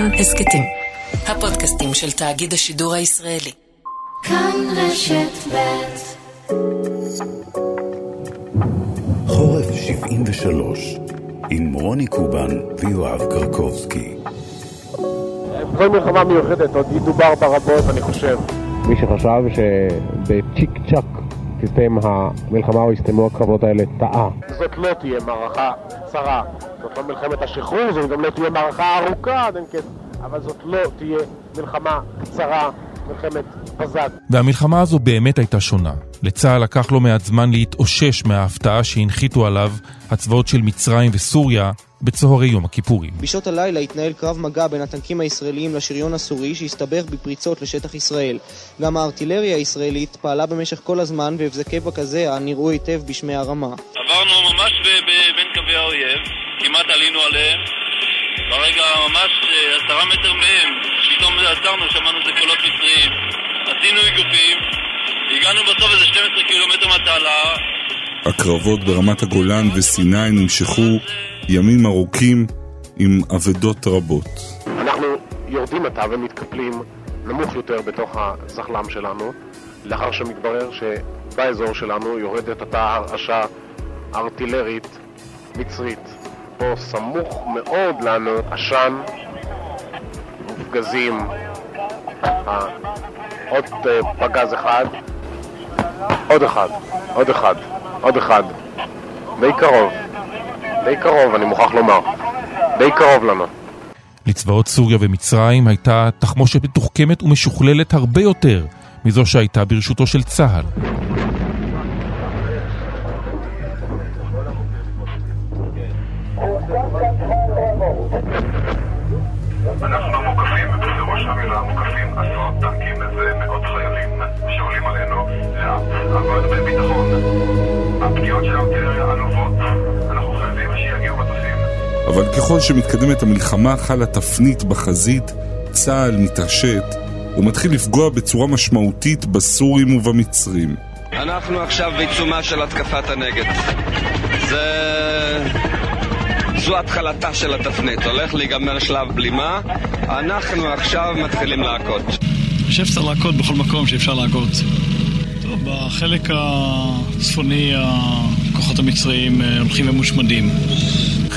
כאן הסכתים, הפודקאסטים של תאגיד השידור הישראלי. כאן רשת ב' חורף 73 עם רוני קובן ויואב קרקובסקי. כל מלחמה מיוחדת, עוד ידובר בה רבות, אני חושב. מי שחשב שבצ'יק צ'אק תסתיים המלחמה או יסתיימו הקרבות האלה טעה. זאת לא תהיה מערכה קצרה. זאת לא מלחמת השחרור, זאת גם לא תהיה מערכה ארוכה, עד אין קץ, אבל זאת לא תהיה מלחמה קצרה, מלחמת בזק. והמלחמה הזו באמת הייתה שונה. לצה"ל לקח לא מעט זמן להתאושש מההפתעה שהנחיתו עליו הצבאות של מצרים וסוריה בצהרי יום הכיפורים. בשעות הלילה התנהל קרב מגע בין הטנקים הישראליים לשריון הסורי שהסתבך בפריצות לשטח ישראל. גם הארטילריה הישראלית פעלה במשך כל הזמן והבזקי בקזע נראו היטב בשמי הרמה. עברנו ממש בין קווי האויב, כמעט עלינו עליהם. ברגע ממש אה, עשרה מטר מהם, פתאום עצרנו, שמענו איזה קולות מצריים. עשינו איגופים, הגענו בסוף איזה 12 קילומטר מהתעלה. הקרבות ברמת הגולן וסיני נמשכו ימים ארוכים עם אבדות רבות. אנחנו יורדים עתה ומתקפלים נמוך יותר בתוך הזחל"ם שלנו, לאחר שמתברר שבאזור שלנו יורדת עתה הרעשה ארטילרית מצרית. פה סמוך מאוד לנו עשן, מופגזים, אה, עוד אה, פגז אחד, עוד אחד, עוד אחד, עוד אחד, די קרוב, די קרוב אני מוכרח לומר, די קרוב לנו. לצבאות סוריה ומצרים הייתה תחמושת מתוחכמת ומשוכללת הרבה יותר מזו שהייתה ברשותו של צה"ל. ככל שמתקדמת המלחמה חלה תפנית בחזית, צה"ל מתעשת ומתחיל לפגוע בצורה משמעותית בסורים ובמצרים. אנחנו עכשיו בעיצומה של התקפת הנגד. זה... זו התחלתה של התפנית. הולך להיגמר שלב בלימה, אנחנו עכשיו מתחילים להכות. אני חושב שצריך להכות בכל מקום שאפשר להכות. טוב, בחלק הצפוני הכוחות המצריים אה, הולכים ומושמדים.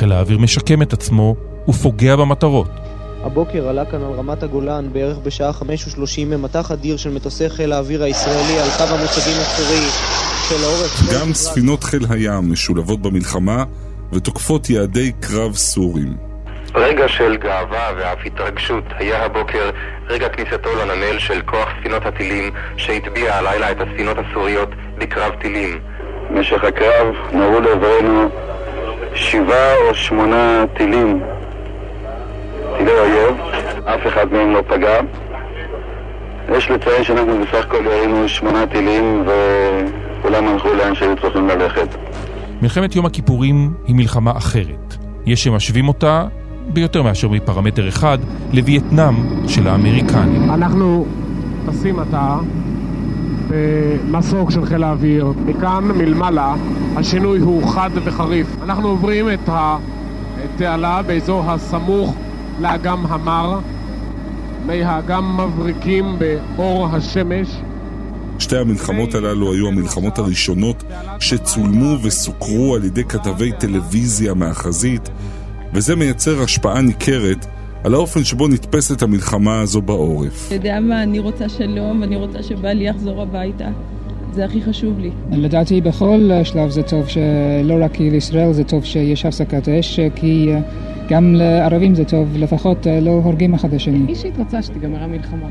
חיל האוויר משקם את עצמו ופוגע במטרות. הבוקר עלה כאן על רמת הגולן בערך בשעה 5:30 ממטח אדיר של מטוסי חיל האוויר הישראלי על קו המוצבים הסורי של העורף. גם ספינות חיל הים משולבות במלחמה ותוקפות יעדי קרב סורים. רגע של גאווה ואף התרגשות היה הבוקר רגע כניסתו לנמל של כוח ספינות הטילים שהטביע הלילה את הספינות הסוריות בקרב טילים. במשך הקרב נורו לעברנו שבעה או שמונה טילים, טילי אויב, אף אחד מהם לא פגע. יש לציין שאנחנו בסך הכל ירינו שמונה טילים וכולם הלכו לאן שהיו צריכים ללכת. מלחמת יום הכיפורים היא מלחמה אחרת. יש שמשווים אותה, ביותר מאשר מפרמטר אחד, לווייטנאם של האמריקנים. אנחנו טסים עתה במסוק של חיל האוויר. מכאן מלמעלה השינוי הוא חד וחריף. אנחנו עוברים את התעלה באזור הסמוך לאגם המר. מי האגם מבריקים באור השמש. שתי המלחמות הללו היו המלחמות הראשונות שצולמו וסוקרו על ידי כתבי טלוויזיה מהחזית, וזה מייצר השפעה ניכרת על האופן שבו נתפסת המלחמה הזו בעורף. אתה יודע מה, אני רוצה שלום ואני רוצה שבעלי יחזור הביתה. זה הכי חשוב לי. לדעתי בכל שלב זה טוב שלא רק לישראל זה טוב שיש הפסקת אש, כי גם לערבים זה טוב, לפחות לא הורגים אחד השני. אישית רוצה שתיגמר המלחמה.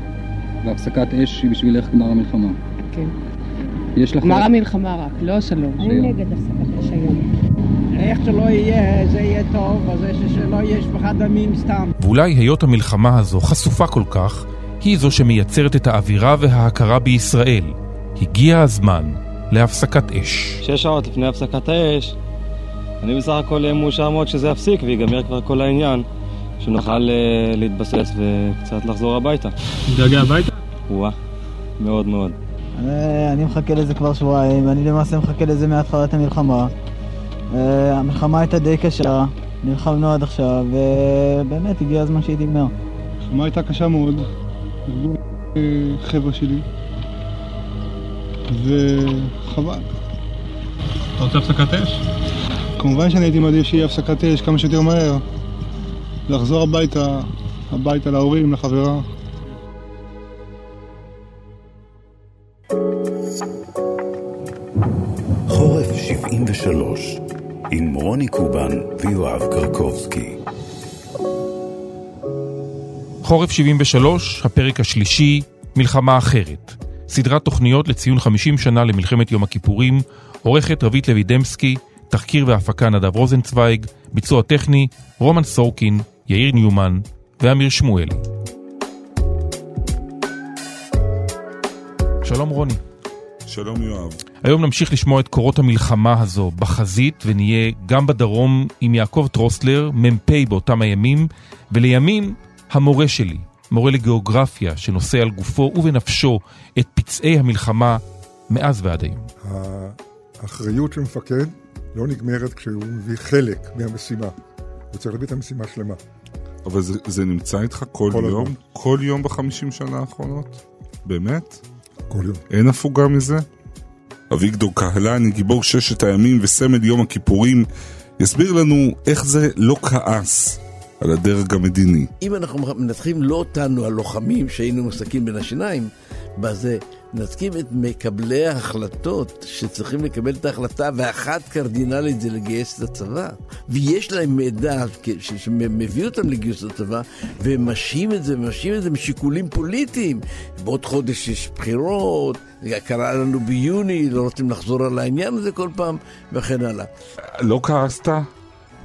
והפסקת אש היא בשבילך גמר המלחמה. כן. יש לך... גמר המלחמה רק, לא השלום. אני נגד הפסקת אש היום. איך שלא יהיה, זה יהיה טוב, אז שלא יהיה שפחת דמים סתם. ואולי היות המלחמה הזו חשופה כל כך, היא זו שמייצרת את האווירה וההכרה בישראל. הגיע הזמן להפסקת אש. שש שעות לפני הפסקת האש, אני בסך הכל מאושר מאוד שזה יפסיק ויגמר כבר כל העניין, שנוכל uh, להתבסס וקצת לחזור הביתה. מתגעגע הביתה? וואה, מאוד מאוד. אני מחכה לזה כבר שבועיים, אני למעשה מחכה לזה מהתחלת המלחמה. המלחמה הייתה די קשה, נלחמנו עד עכשיו, ובאמת הגיע הזמן שהיא תגמר. המלחמה הייתה קשה מאוד, אה, חבר'ה שלי, וחבל. אתה רוצה הפסקת אש? כמובן שאני הייתי מעדיף שיהיה הפסקת אש כמה שיותר מהר. לחזור הביתה, הביתה להורים, לחברה. חורף 73 עם רוני קובן ויואב קרקובסקי. חורף 73, הפרק השלישי, מלחמה אחרת. סדרת תוכניות לציון 50 שנה למלחמת יום הכיפורים, עורכת רבית לוי דמסקי, תחקיר והפקה נדב רוזנצוויג, ביצוע טכני, רומן סורקין, יאיר ניומן ואמיר שמואלי. שלום רוני. שלום יואב. היום נמשיך לשמוע את קורות המלחמה הזו בחזית ונהיה גם בדרום עם יעקב טרוסלר, מ"פ באותם הימים, ולימים המורה שלי, מורה לגיאוגרפיה שנושא על גופו ובנפשו את פצעי המלחמה מאז ועד היום. האחריות של מפקד לא נגמרת כשהוא מביא חלק מהמשימה. הוא צריך להביא את המשימה שלמה. אבל זה, זה נמצא איתך כל, כל יום? הזמן. כל יום בחמישים שנה האחרונות? באמת? כל יום. אין הפוגה מזה? אביגדור קהלני, גיבור ששת הימים וסמל יום הכיפורים, יסביר לנו איך זה לא כעס על הדרג המדיני. אם אנחנו מנתחים לא אותנו הלוחמים שהיינו מסתכלים בין השיניים, בזה מנתקים את מקבלי ההחלטות שצריכים לקבל את ההחלטה, ואחת קרדינלית זה לגייס את הצבא. ויש להם מידע שמביא אותם לגיוס לצבא, והם משהים את זה, ומשהים את זה משיקולים פוליטיים. בעוד חודש יש בחירות, קרה לנו ביוני, לא רוצים לחזור על העניין הזה כל פעם, וכן הלאה. לא כעסת?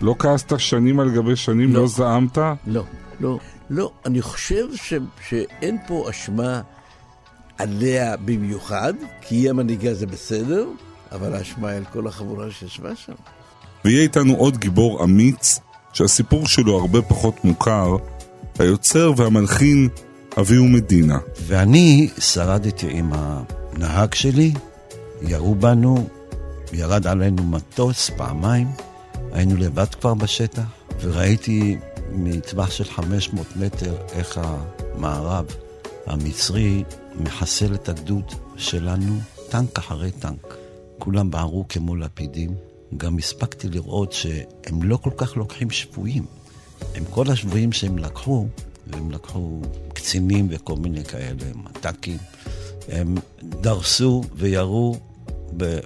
לא כעסת שנים על גבי שנים? לא, לא זעמת? לא, לא. לא, אני חושב ש, שאין פה אשמה עליה במיוחד, כי היא המנהיגה זה בסדר, אבל האשמה היא על כל החבורה שישבה שם. ויהיה איתנו עוד גיבור אמיץ, שהסיפור שלו הרבה פחות מוכר, היוצר והמלחין אביהו מדינה. ואני שרדתי עם הנהג שלי, ירו בנו, ירד עלינו מטוס פעמיים, היינו לבד כבר בשטח, וראיתי מטווח של 500 מטר איך המערב המצרי מחסל את הגדוד שלנו טנק אחרי טנק. כולם בערו כמו לפידים. גם הספקתי לראות שהם לא כל כך לוקחים שבויים. הם כל השבויים שהם לקחו, והם לקחו קצינים וכל מיני כאלה, מט"קים, הם דרסו וירו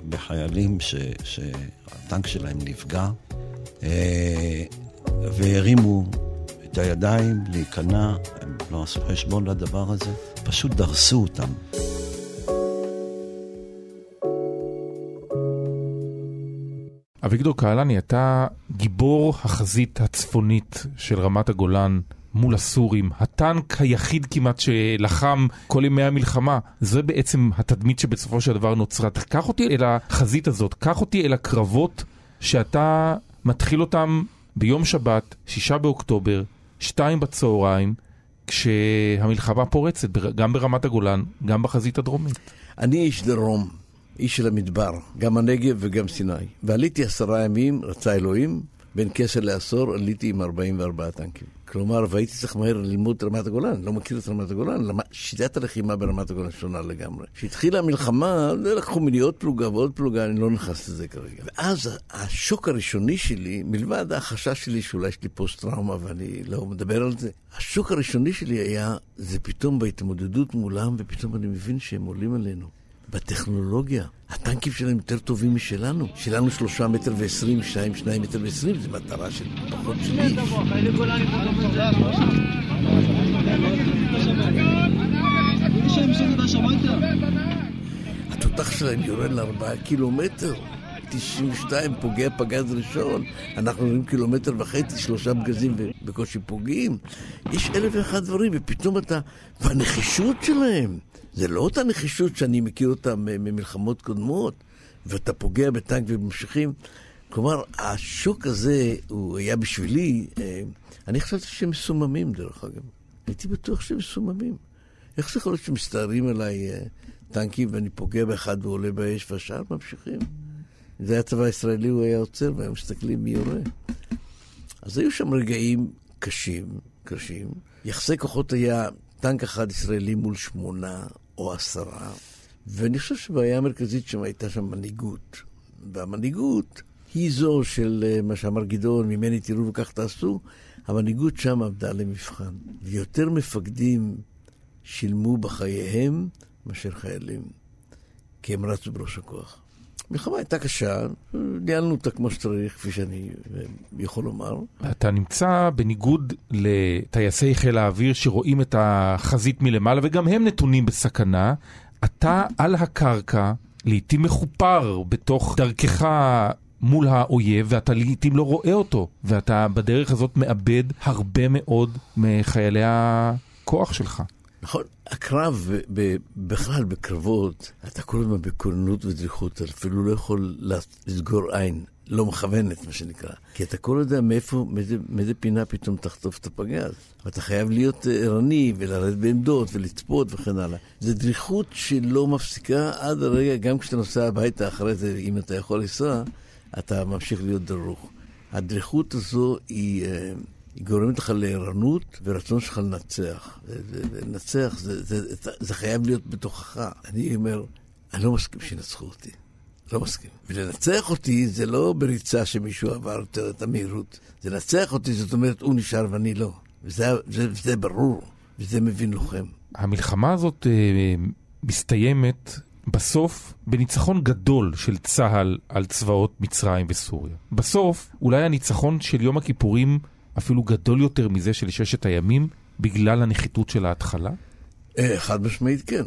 בחיילים ש, שהטנק שלהם נפגע, והרימו את הידיים להיכנע, הם לא עשו חשבון לדבר הזה, פשוט דרסו אותם. אביגדור קהלני, אתה גיבור החזית הצפונית של רמת הגולן מול הסורים, הטנק היחיד כמעט שלחם כל ימי המלחמה. זה בעצם התדמית שבסופו של דבר נוצרה. קח אותי אל החזית הזאת, קח אותי אל הקרבות שאתה מתחיל אותם ביום שבת, שישה באוקטובר, שתיים בצהריים, כשהמלחמה פורצת, גם ברמת הגולן, גם בחזית הדרומית. אני איש דרום, איש של המדבר, גם הנגב וגם סיני. ועליתי עשרה ימים, רצה אלוהים, בין כסר לעשור עליתי עם 44 טנקים. כלומר, והייתי צריך מהר ללמוד את רמת הגולן, לא מכיר את רמת הגולן, למד, שיטת הלחימה ברמת הגולן שונה לגמרי. כשהתחילה המלחמה, לקחו ממני עוד פלוגה ועוד פלוגה, אני לא נכנס לזה כרגע. ואז השוק הראשוני שלי, מלבד החשש שלי שאולי יש לי פוסט-טראומה ואני לא מדבר על זה, השוק הראשוני שלי היה, זה פתאום בהתמודדות מולם, ופתאום אני מבין שהם עולים עלינו. בטכנולוגיה. הטנקים שלהם יותר טובים משלנו. שלנו שלושה מטר ועשרים, שניים, שניים מטר ועשרים, זו מטרה של פחות שליש. התותח שלהם יורד לארבעה קילומטר. 92 פוגע פגז ראשון, אנחנו רואים קילומטר וחצי, שלושה פגזים בקושי פוגעים. יש אלף ואחד דברים, ופתאום אתה... והנחישות שלהם, זה לא אותה נחישות שאני מכיר אותה ממלחמות קודמות, ואתה פוגע בטנק וממשיכים. כלומר, השוק הזה, הוא היה בשבילי, אני חשבתי שהם מסוממים דרך אגב. הייתי בטוח שהם מסוממים. איך זה יכול להיות שמסתערים עליי טנקים ואני פוגע באחד ועולה באש והשאר ממשיכים? אם זה היה צבא ישראלי, הוא היה עוצר והיה מסתכלים מי יורה. אז היו שם רגעים קשים, קשים. יחסי כוחות היה טנק אחד ישראלי מול שמונה או עשרה, ואני חושב שהבעיה המרכזית שם הייתה שם מנהיגות. והמנהיגות היא זו של אה, מה שאמר גדעון, ממני תראו וכך תעשו, המנהיגות שם עבדה למבחן. ויותר מפקדים שילמו בחייהם מאשר חיילים, כי הם רצו בראש הכוח. המלחמה הייתה קשה, ניהלנו אותה כמו שצריך, כפי שאני אה, יכול לומר. אתה נמצא בניגוד לטייסי חיל האוויר שרואים את החזית מלמעלה וגם הם נתונים בסכנה. אתה על הקרקע, לעתים מחופר בתוך דרכך מול האויב, ואתה לעתים לא רואה אותו, ואתה בדרך הזאת מאבד הרבה מאוד מחיילי הכוח שלך. נכון, הקרב, ב- בכלל בקרבות, אתה כל הזמן בכוננות ודריכות, אתה אפילו לא יכול לסגור עין, לא מכוונת, מה שנקרא. כי אתה כל יודע מאיפה, מאיזה, מאיזה פינה פתאום תחטוף את הפגז. ואתה חייב להיות אה, ערני ולרדת בעמדות ולצפות וכן הלאה. זו דריכות שלא מפסיקה עד הרגע, גם כשאתה נוסע הביתה אחרי זה, אם אתה יכול לנסוע, אתה ממשיך להיות דרוך. הדריכות הזו היא... היא גורמת לך לערנות ורצון שלך לנצח. לנצח זה, זה, זה, זה חייב להיות בתוכך. אני אומר, אני לא מסכים שינצחו אותי. לא מסכים. ולנצח אותי זה לא בריצה שמישהו עבר יותר את המהירות. זה לנצח אותי, זאת אומרת, הוא נשאר ואני לא. וזה, זה, זה ברור, וזה מבין לוחם. המלחמה הזאת אה, מסתיימת בסוף בניצחון גדול של צה"ל על צבאות מצרים וסוריה. בסוף, אולי הניצחון של יום הכיפורים אפילו גדול יותר מזה של ששת הימים, בגלל הנחיתות של ההתחלה? אה, חד משמעית כן.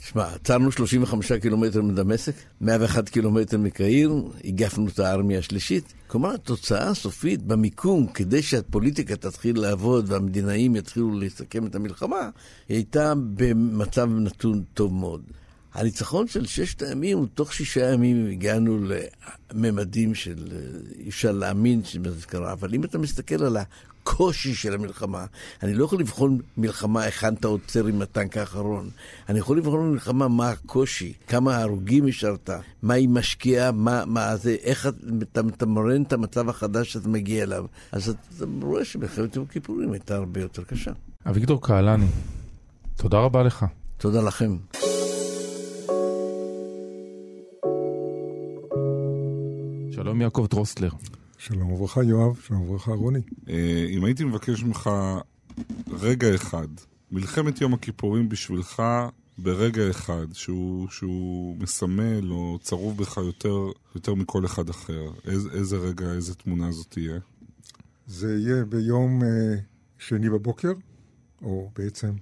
תשמע, עצרנו 35 קילומטר מדמשק, 101 קילומטר מקהיר, הגפנו את הארמיה השלישית. כלומר, התוצאה הסופית במיקום, כדי שהפוליטיקה תתחיל לעבוד והמדינאים יתחילו לסכם את המלחמה, היא הייתה במצב נתון טוב מאוד. הניצחון של ששת הימים, תוך שישה ימים הגענו לממדים של אי אפשר להאמין שזה קרה, אבל אם אתה מסתכל על הקושי של המלחמה, אני לא יכול לבחון מלחמה היכן אתה עוצר עם הטנק האחרון. אני יכול לבחון מלחמה מה הקושי, כמה הרוגים השארת, מה היא משקיעה, מה, מה זה, איך אתה מתמרן את המצב החדש שאתה מגיע אליו. אז אתה רואה שמלחמת יום הכיפורים הייתה הרבה יותר קשה. אביגדור קהלני, תודה רבה לך. תודה לכם. שלום יעקב דרוסטלר. שלום וברכה יואב, שלום וברכה רוני. אה, אם הייתי מבקש ממך רגע אחד, מלחמת יום הכיפורים בשבילך ברגע אחד, שהוא, שהוא מסמל או צרוב בך יותר, יותר מכל אחד אחר, איזה, איזה רגע, איזה תמונה זאת תהיה? זה יהיה ביום אה, שני בבוקר, או בעצם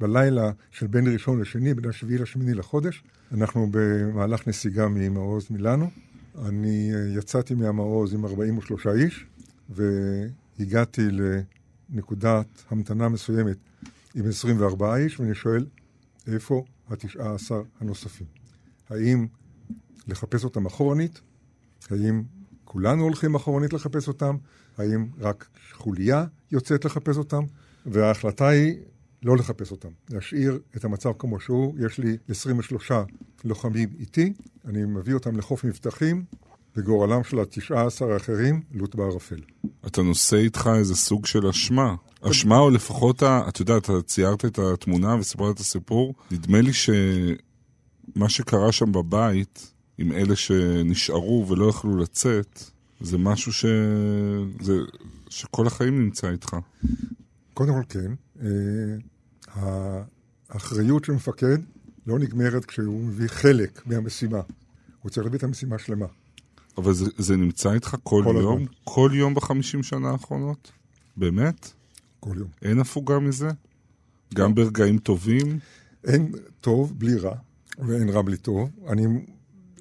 בלילה של בין ראשון לשני, בין השביעי לשמיני לחודש. אנחנו במהלך נסיגה ממעוז מילאנו. אני יצאתי מהמעוז עם 43 איש, והגעתי לנקודת המתנה מסוימת עם 24 איש, ואני שואל, איפה התשעה עשר הנוספים? האם לחפש אותם אחורנית? האם כולנו הולכים אחורנית לחפש אותם? האם רק חוליה יוצאת לחפש אותם? וההחלטה היא לא לחפש אותם, להשאיר את המצב כמו שהוא. יש לי 23 לוחמים איתי, אני מביא אותם לחוף מבטחים, וגורלם של התשעה עשר האחרים לוט בערפל. אתה נושא איתך איזה סוג של אשמה. אשמה או לפחות, אתה יודע, אתה ציירת את התמונה וסיפרת את הסיפור. נדמה לי שמה שקרה שם בבית, עם אלה שנשארו ולא יכלו לצאת, זה משהו ש... זה... שכל החיים נמצא איתך. קודם כל כן. האחריות של מפקד לא נגמרת כשהוא מביא חלק מהמשימה. הוא צריך להביא את המשימה שלמה. אבל זה, זה נמצא איתך כל, כל יום? הזמן. כל יום בחמישים שנה האחרונות? באמת? כל יום. אין הפוגה מזה? גם ברגעים טובים? אין טוב בלי רע, ואין רע בלי טוב. אני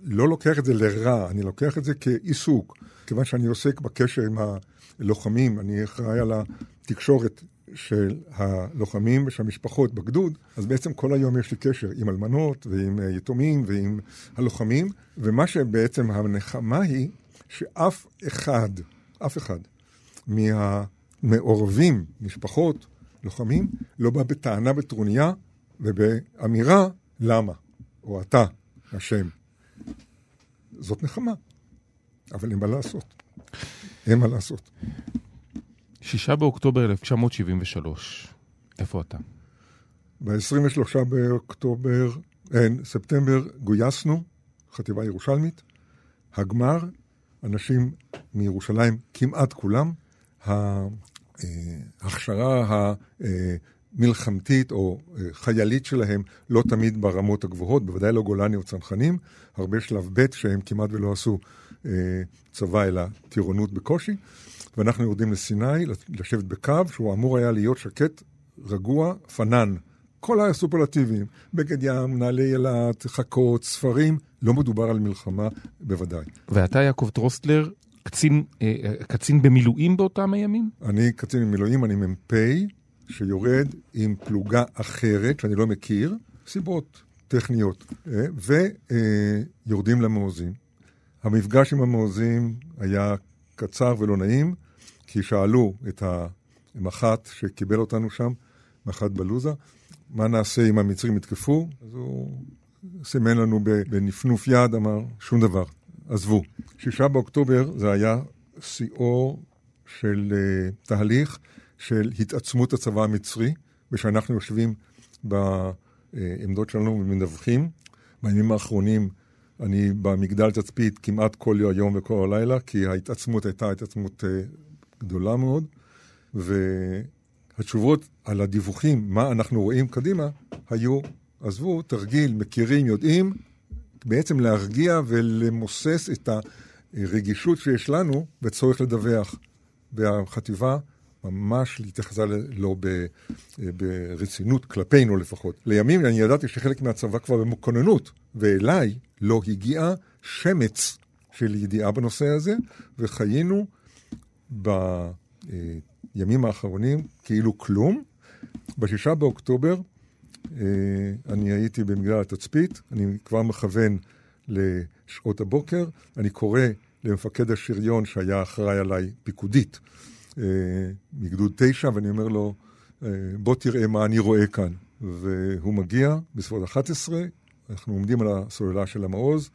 לא לוקח את זה לרע, אני לוקח את זה כעיסוק. כיוון שאני עוסק בקשר עם הלוחמים, אני אחראי על התקשורת של הלוחמים ושל המשפחות בגדוד, אז בעצם כל היום יש לי קשר עם אלמנות ועם יתומים ועם הלוחמים, ומה שבעצם הנחמה היא שאף אחד, אף אחד מהמעורבים, משפחות, לוחמים, לא בא בטענה בטרוניה ובאמירה למה, או אתה, השם. זאת נחמה, אבל אין מה לעשות. אין מה לעשות. שישה באוקטובר 1973, איפה אתה? ב-23 באוקטובר, אין, ספטמבר, גויסנו, חטיבה ירושלמית. הגמר, אנשים מירושלים, כמעט כולם. ההכשרה המלחמתית או חיילית שלהם לא תמיד ברמות הגבוהות, בוודאי לא גולני או צנחנים, הרבה שלב ב' שהם כמעט ולא עשו צבא אלא טירונות בקושי. ואנחנו יורדים לסיני, לשבת בקו, שהוא אמור היה להיות שקט, רגוע, פנן. כל הסופרלטיבים, בגד ים, נעלי אילת, חכות, ספרים, לא מדובר על מלחמה בוודאי. ואתה, יעקב טרוסטלר, קצין, אה, קצין במילואים באותם הימים? אני קצין במילואים, אני מ"פ שיורד עם פלוגה אחרת, שאני לא מכיר, סיבות טכניות, אה, ויורדים למעוזים. המפגש עם המעוזים היה קצר ולא נעים, כי שאלו את המח"ט שקיבל אותנו שם, מח"ט בלוזה, מה נעשה אם המצרים יתקפו? אז הוא סימן לנו בנפנוף יד, אמר, שום דבר, עזבו. שישה באוקטובר זה היה שיאו של uh, תהליך של התעצמות הצבא המצרי, ושאנחנו יושבים בעמדות שלנו ומדווחים. בימים האחרונים אני במגדל תצפית כמעט כל היום וכל הלילה, כי ההתעצמות הייתה התעצמות uh, גדולה מאוד, והתשובות על הדיווחים, מה אנחנו רואים קדימה, היו, עזבו, תרגיל, מכירים, יודעים, בעצם להרגיע ולמוסס את הרגישות שיש לנו בצורך לדווח. והחטיבה ממש להתייחסה לו ברצינות, כלפינו לפחות. לימים אני ידעתי שחלק מהצבא כבר במכוננות, ואליי לא הגיע שמץ של ידיעה בנושא הזה, וחיינו בימים האחרונים כאילו כלום. בשישה באוקטובר אני הייתי במגדל התצפית, אני כבר מכוון לשעות הבוקר, אני קורא למפקד השריון שהיה אחראי עליי פיקודית מגדוד תשע, ואני אומר לו, בוא תראה מה אני רואה כאן. והוא מגיע בסביבות 11, אנחנו עומדים על הסוללה של המעוז,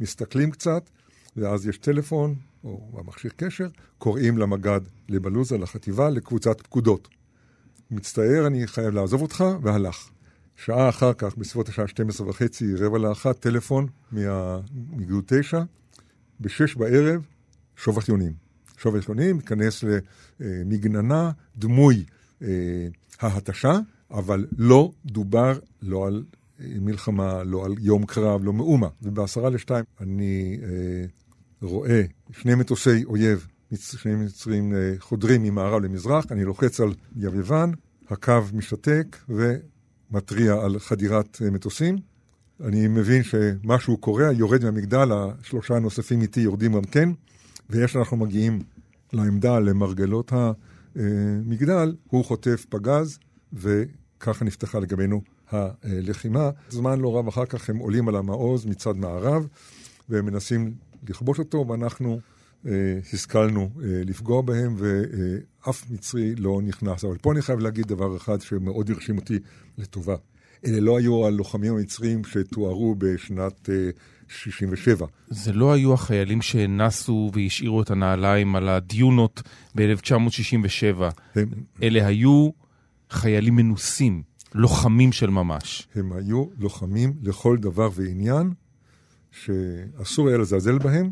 מסתכלים קצת, ואז יש טלפון, או המכשיר קשר, קוראים למג"ד לבלוזה, לחטיבה, לקבוצת פקודות. מצטער, אני חייב לעזוב אותך, והלך. שעה אחר כך, בסביבות השעה 12 וחצי, רבע לאחת, טלפון מגדוד תשע, בשש בערב, שובך יונים. שובך יונים, ייכנס למגננה, דמוי אה, ההתשה, אבל לא דובר לא על מלחמה, לא על יום קרב, לא מאומה. ובעשרה לשתיים אני אה, רואה שני מטוסי אויב, שני מצרים אה, חודרים ממערב למזרח, אני לוחץ על יבבן, הקו משתק ומתריע על חדירת אה, מטוסים. אני מבין שמשהו קורה, יורד מהמגדל, השלושה הנוספים איתי יורדים גם כן, ויש אנחנו מגיעים לעמדה, למרגלות המגדל, הוא חוטף פגז, וככה נפתחה לגבינו הלחימה. זמן לא רב אחר כך הם עולים על המעוז מצד מערב, והם מנסים לכבוש אותו, ואנחנו אה, השכלנו אה, לפגוע בהם, ואף מצרי לא נכנס. אבל פה אני חייב להגיד דבר אחד שמאוד הרשים אותי לטובה. אלה לא היו הלוחמים המצרים שתוארו בשנת אה, 67. זה לא היו החיילים שנסו והשאירו את הנעליים על הדיונות ב-1967. הם... אלה היו חיילים מנוסים, לוחמים של ממש. הם היו לוחמים לכל דבר ועניין, שאסור היה לזלזל בהם.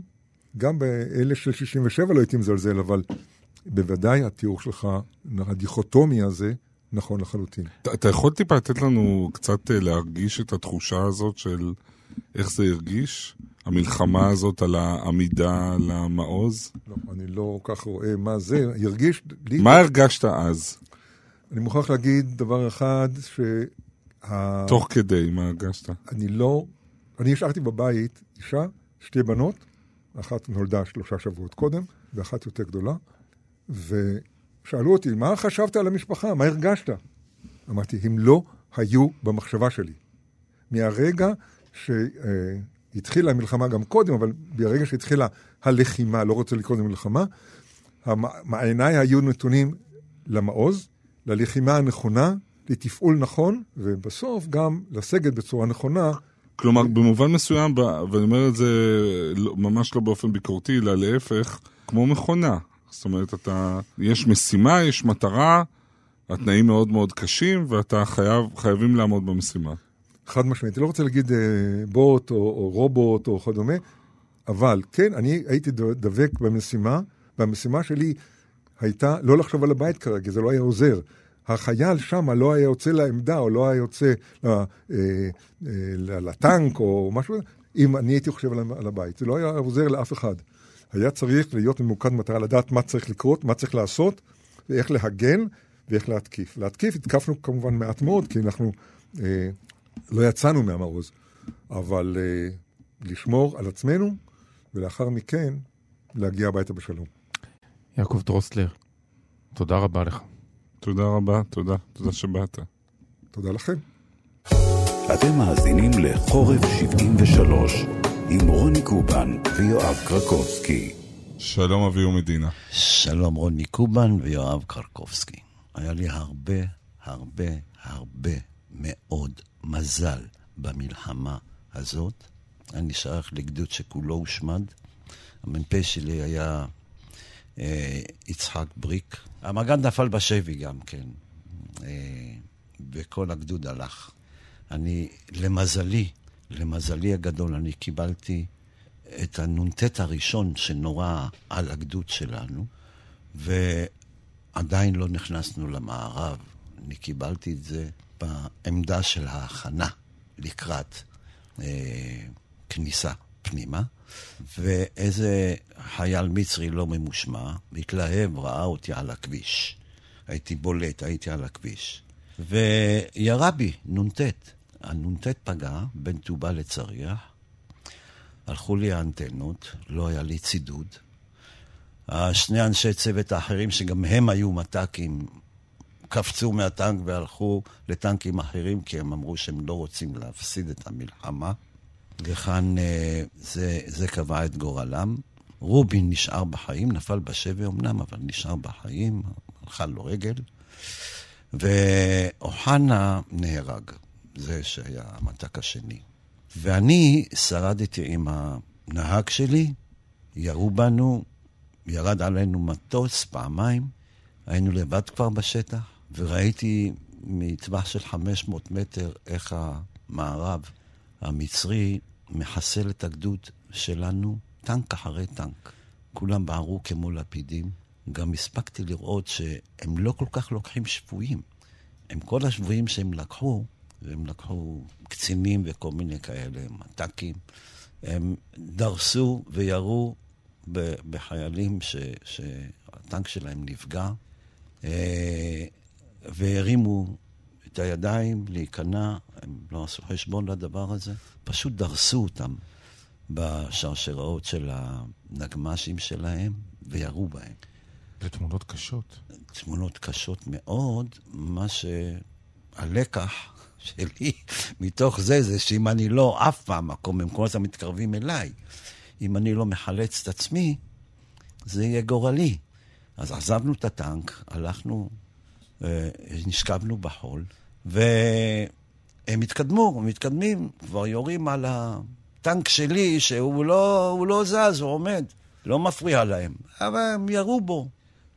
גם באלה של 67 לא הייתי מזלזל, אבל בוודאי התיאור שלך, הדיכוטומי הזה, נכון לחלוטין. אתה, אתה יכול טיפה לתת לנו קצת להרגיש את התחושה הזאת של איך זה הרגיש? המלחמה הזאת על העמידה על המעוז? לא, אני לא כל כך רואה מה זה, הרגיש לי... מה הרגשת אז? אני מוכרח להגיד דבר אחד, שה... תוך כדי, מה הרגשת? אני לא... אני השארתי בבית אישה, שתי בנות, אחת נולדה שלושה שבועות קודם, ואחת יותר גדולה, ושאלו אותי, מה חשבת על המשפחה? מה הרגשת? אמרתי, הם לא היו במחשבה שלי. מהרגע שהתחילה המלחמה גם קודם, אבל ברגע שהתחילה הלחימה, לא רוצה לקרוא לזה מלחמה, עיניי היו נתונים למעוז, ללחימה הנכונה, לתפעול נכון, ובסוף גם לסגת בצורה נכונה. כלומר, במובן מסוים, ואני אומר את זה ממש לא באופן ביקורתי, אלא להפך, כמו מכונה. זאת אומרת, אתה, יש משימה, יש מטרה, התנאים מאוד מאוד קשים, ואתה חייב, חייבים לעמוד במשימה. חד משמעית. אני לא רוצה להגיד אה, בוט או, או רובוט או כדומה, אבל כן, אני הייתי דבק במשימה, והמשימה שלי הייתה לא לחשוב על הבית כרגע, זה לא היה עוזר. החייל שם לא היה יוצא לעמדה, או לא היה יוצא אה, אה, לטנק או משהו, אם אני הייתי חושב על הבית. זה לא היה עוזר לאף אחד. היה צריך להיות ממוקד מטרה, לדעת מה צריך לקרות, מה צריך לעשות, ואיך להגן ואיך להתקיף. להתקיף, התקפנו כמובן מעט מאוד, כי אנחנו אה, לא יצאנו מהמעוז, אבל אה, לשמור על עצמנו, ולאחר מכן להגיע הביתה בשלום. יעקב דרוסלר, תודה רבה לך. תודה רבה, תודה. תודה שבאת. תודה לכם. אתם מאזינים לחורף 73 עם רוני קובן ויואב קרקובסקי. שלום אביהו מדינה. שלום רוני קובן ויואב קרקובסקי. היה לי הרבה, הרבה, הרבה מאוד מזל במלחמה הזאת. אני שייך לגדוד שכולו הושמד. המ"פ שלי היה אה, יצחק בריק. המג"ד נפל בשבי גם כן, אה, וכל הגדוד הלך. אני, למזלי, למזלי הגדול, אני קיבלתי את הנ"ט הראשון שנורה על הגדוד שלנו, ועדיין לא נכנסנו למערב. אני קיבלתי את זה בעמדה של ההכנה לקראת אה, כניסה פנימה, ואיזה חייל מצרי לא ממושמע, התלהב, ראה אותי על הכביש. הייתי בולט, הייתי על הכביש. וירה בי נ"ט. הנ"ט פגע בין טובה לצריח, הלכו לי האנטנות, לא היה לי צידוד. שני אנשי צוות האחרים, שגם הם היו מת"קים, קפצו מהטנק והלכו לטנקים אחרים, כי הם אמרו שהם לא רוצים להפסיד את המלחמה. וכאן אה, זה, זה קבע את גורלם. רובין נשאר בחיים, נפל בשבי אמנם, אבל נשאר בחיים, הלכה לו רגל. ואוחנה נהרג. זה שהיה המתק השני. ואני שרדתי עם הנהג שלי, ירו בנו, ירד עלינו מטוס פעמיים, היינו לבד כבר בשטח, וראיתי מטווח של 500 מטר איך המערב המצרי מחסל את הגדוד שלנו, טנק אחרי טנק. כולם בערו כמו לפידים. גם הספקתי לראות שהם לא כל כך לוקחים שבויים. הם כל השבויים שהם לקחו, והם לקחו קצינים וכל מיני כאלה, מת"קים. הם דרסו וירו בחיילים ש, שהטנק שלהם נפגע, אה, והרימו את הידיים להיכנע, הם לא עשו חשבון לדבר הזה, פשוט דרסו אותם בשרשראות של הנגמ"שים שלהם וירו בהם. זה תמונות קשות. תמונות קשות מאוד, מה שהלקח שלי מתוך זה, זה שאם אני לא עף מהמקום, הם כל הזמן מתקרבים אליי. אם אני לא מחלץ את עצמי, זה יהיה גורלי. אז עזבנו את הטנק, הלכנו, אה, נשכבנו בחול, והם התקדמו, הם מתקדמים, כבר יורים על הטנק שלי, שהוא לא, לא זז, הוא עומד, לא מפריע להם, אבל הם ירו בו.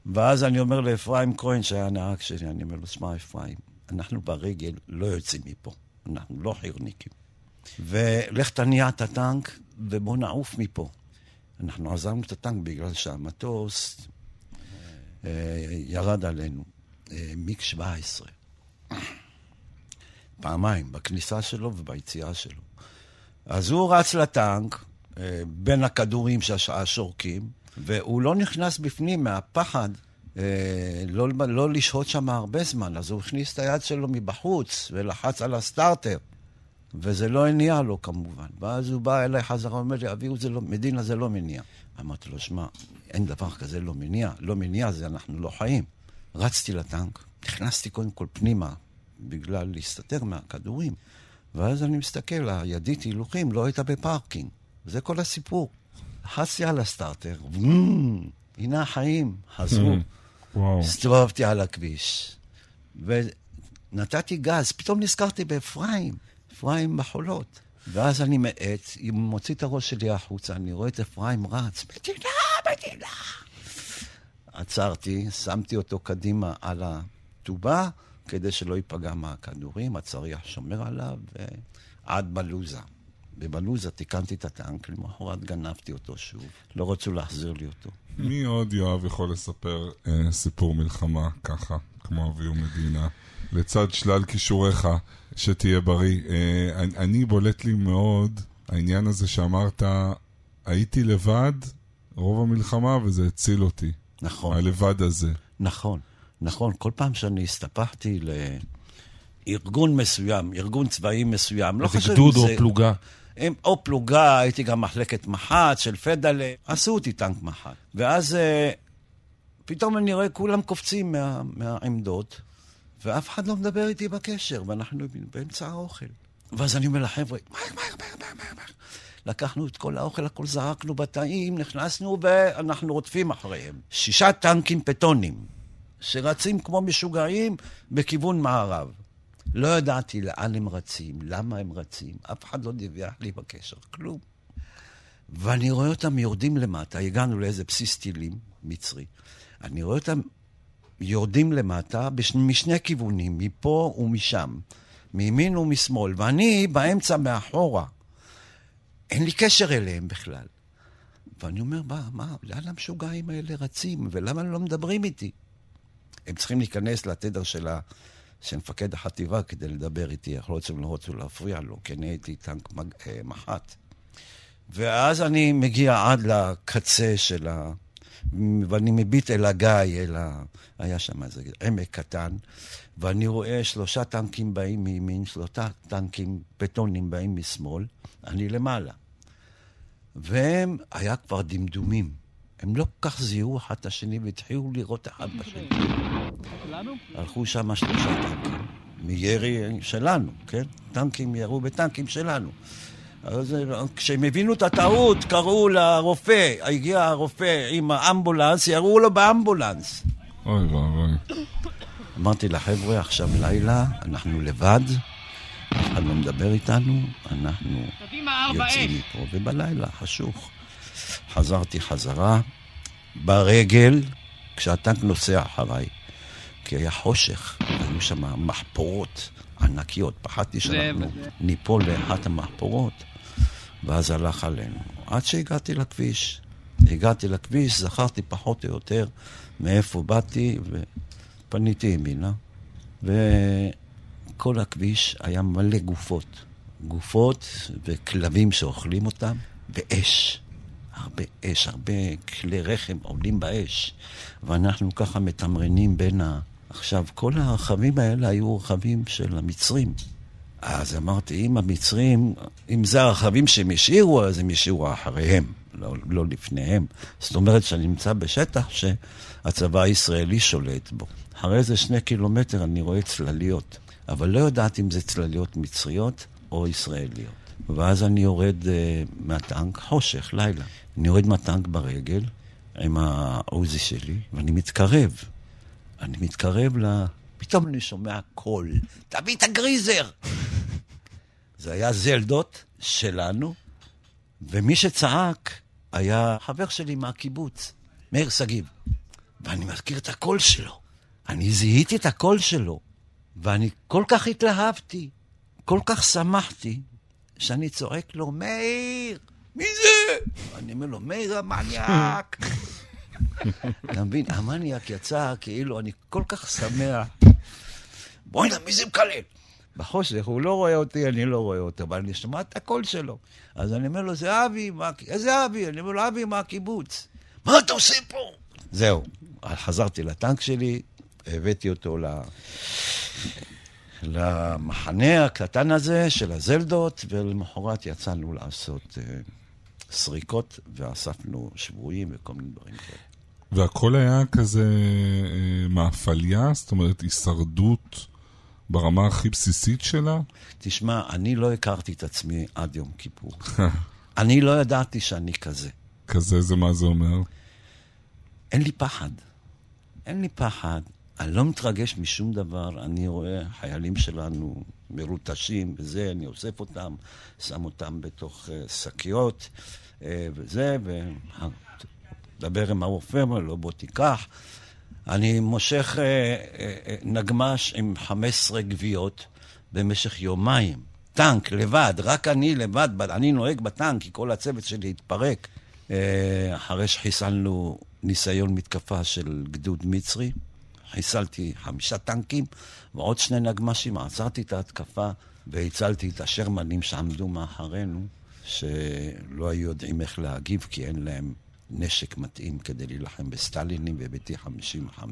ואז אני אומר לאפרים כהן, שהיה הנהג שלי, אני אומר לו, שמע, אפרים, אנחנו ברגל לא יוצאים מפה, אנחנו לא חירניקים. ולך תניע את הטנק ובוא נעוף מפה. אנחנו עזרנו את הטנק בגלל שהמטוס אה, ירד עלינו, אה, מיג 17. פעמיים, בכניסה שלו וביציאה שלו. אז הוא רץ לטנק, אה, בין הכדורים שהשורקים, והוא לא נכנס בפנים מהפחד אה, לא, לא לשהות שם הרבה זמן, אז הוא הכניס את היד שלו מבחוץ ולחץ על הסטארטר, וזה לא הניע לו כמובן. ואז הוא בא אליי חזרה, אומר לי, אביהו, זה לא, מדינה זה לא מניע. אמרתי לו, שמע, אין דבר כזה לא מניע, לא מניע זה אנחנו לא חיים. רצתי לטנק, נכנסתי קודם כל פנימה, בגלל להסתתר מהכדורים, ואז אני מסתכל, הידית הילוכים לא הייתה ב parking. זה כל הסיפור. לחצתי על הסטארטר, הנה החיים, חזרו. הסתובבתי על הכביש, ונתתי גז, פתאום נזכרתי באפרים, אפרים בחולות. ואז אני מאט, מוציא את הראש שלי החוצה, אני רואה את אפרים רץ, מדינה, מדינה. עצרתי, שמתי אותו קדימה על הטובה, כדי שלא ייפגע מהכדורים, הצריח שומר עליו, ועד בלוזה. ובלוזה תיקנתי את הטנק, למחרת גנבתי אותו שוב. לא רצו להחזיר לי אותו. מי עוד, יואב, יכול לספר אה, סיפור מלחמה ככה, כמו אביהו מדינה, לצד שלל כישוריך, שתהיה בריא? אה, אני, אני בולט לי מאוד העניין הזה שאמרת, הייתי לבד רוב המלחמה וזה הציל אותי. נכון. הלבד הזה. נכון, נכון. כל פעם שאני הסתפחתי לארגון מסוים, ארגון צבאי מסוים, לא חשוב גדוד אם או זה... פלוגה. הם, או פלוגה, הייתי גם מחלקת מח"ט של פדלה, עשו אותי טנק מח"ט. ואז אה, פתאום אני רואה כולם קופצים מה, מהעמדות, ואף אחד לא מדבר איתי בקשר, ואנחנו באמצע האוכל. ואז אני אומר לחבר'ה, מהר, מהר, מהר, מהר, מהר, מהר. לקחנו את כל האוכל, הכל זרקנו בתאים, נכנסנו ואנחנו רודפים אחריהם. שישה טנקים פטונים, שרצים כמו משוגעים בכיוון מערב. לא ידעתי לאן הם רצים, למה הם רצים, אף אחד לא דיווח לי בקשר, כלום. ואני רואה אותם יורדים למטה, הגענו לאיזה בסיס טילים מצרי. אני רואה אותם יורדים למטה בש... משני כיוונים, מפה ומשם, מימין ומשמאל, ואני באמצע מאחורה. אין לי קשר אליהם בכלל. ואני אומר, מה, מה, לאן המשוגעים האלה רצים, ולמה הם לא מדברים איתי? הם צריכים להיכנס לתדר של, מפקד החטיבה כדי לדבר איתי, אנחנו לא רוצים, לא רוצים להפריע לו, כי אני הייתי טנק מג... אה, מח"ט. ואז אני מגיע עד לקצה של ה... ואני מביט אל הגיא, אל ה... היה שם איזה עמק קטן, ואני רואה שלושה טנקים באים מימין, שלושה טנקים בטונים באים משמאל, אני למעלה. והם, היה כבר דמדומים. הם לא כל כך זיהו אחד את השני והתחילו לראות אחד בשני. הלכו שם שלושה טנקים, מירי שלנו, כן? טנקים ירו בטנקים שלנו. אז כשהם הבינו את הטעות, קראו לרופא, הגיע הרופא עם האמבולנס, ירו לו באמבולנס. אוי ואבוי. אמרתי לחבר'ה, עכשיו לילה, אנחנו לבד, אף אחד לא מדבר איתנו, אנחנו יוצאים מפה. ובלילה, חשוך. חזרתי חזרה, ברגל, כשהטנק נוסע אחריי. כי היה חושך, היו שם מחפורות ענקיות. פחדתי שאנחנו ניפול לאחת המחפורות, ואז הלך עלינו. עד שהגעתי לכביש. הגעתי לכביש, זכרתי פחות או יותר מאיפה באתי, ופניתי ימינה, וכל הכביש היה מלא גופות. גופות וכלבים שאוכלים אותם, ואש. הרבה אש, הרבה כלי רחם עולים באש, ואנחנו ככה מתמרנים בין ה... עכשיו, כל הרכבים האלה היו רכבים של המצרים. אז אמרתי, אם המצרים, אם זה הרכבים שהם השאירו, אז הם השאירו אחריהם, לא, לא לפניהם. זאת אומרת שאני נמצא בשטח שהצבא הישראלי שולט בו. אחרי איזה שני קילומטר אני רואה צלליות, אבל לא ידעתי אם זה צלליות מצריות או ישראליות. ואז אני יורד uh, מהטנק, חושך, לילה. אני יורד מהטנק ברגל עם העוזי שלי, ואני מתקרב. אני מתקרב ל... פתאום אני שומע קול, תביא את הגריזר! זה היה זלדות שלנו, ומי שצעק היה חבר שלי מהקיבוץ, מאיר שגיב. ואני מזכיר את הקול שלו. אני זיהיתי את הקול שלו, ואני כל כך התלהבתי, כל כך שמחתי, שאני צועק לו, מאיר, מי זה? אני אומר לו, מאיר המניאק. אתה מבין? המניאק יצא כאילו, אני כל כך שמח. בוא'נה, מי זה מקלל? בחושך, הוא לא רואה אותי, אני לא רואה אותו, אבל אני שומע את הקול שלו. אז אני אומר לו, זה אבי, מה... איזה אבי? אני אומר לו, אבי מהקיבוץ. מה אתה עושה פה? זהו, חזרתי לטנק שלי, הבאתי אותו ל... למחנה הקטן הזה של הזלדות, ולמחרת יצאנו לעשות uh, סריקות, ואספנו שבויים וכל מיני דברים כאלה. והכל היה כזה אה, מאפליה? זאת אומרת, הישרדות ברמה הכי בסיסית שלה? תשמע, אני לא הכרתי את עצמי עד יום כיפור. אני לא ידעתי שאני כזה. כזה זה מה זה אומר? אין לי פחד. אין לי פחד. אני לא מתרגש משום דבר. אני רואה חיילים שלנו מרוטשים וזה, אני אוסף אותם, שם אותם בתוך uh, שקיות uh, וזה, ו... דבר עם הרופא, אומר לו, בוא תיקח. אני מושך אה, אה, אה, נגמש עם 15 גוויות במשך יומיים. טנק, לבד, רק אני לבד, אני נוהג בטנק, כי כל הצוות שלי התפרק. אה, אחרי שחיסלנו ניסיון מתקפה של גדוד מצרי, חיסלתי חמישה טנקים ועוד שני נגמ"שים, עצרתי את ההתקפה והצלתי את השרמנים שעמדו מאחרינו, שלא היו יודעים איך להגיב כי אין להם נשק מתאים כדי להילחם בסטלינים וב-T55.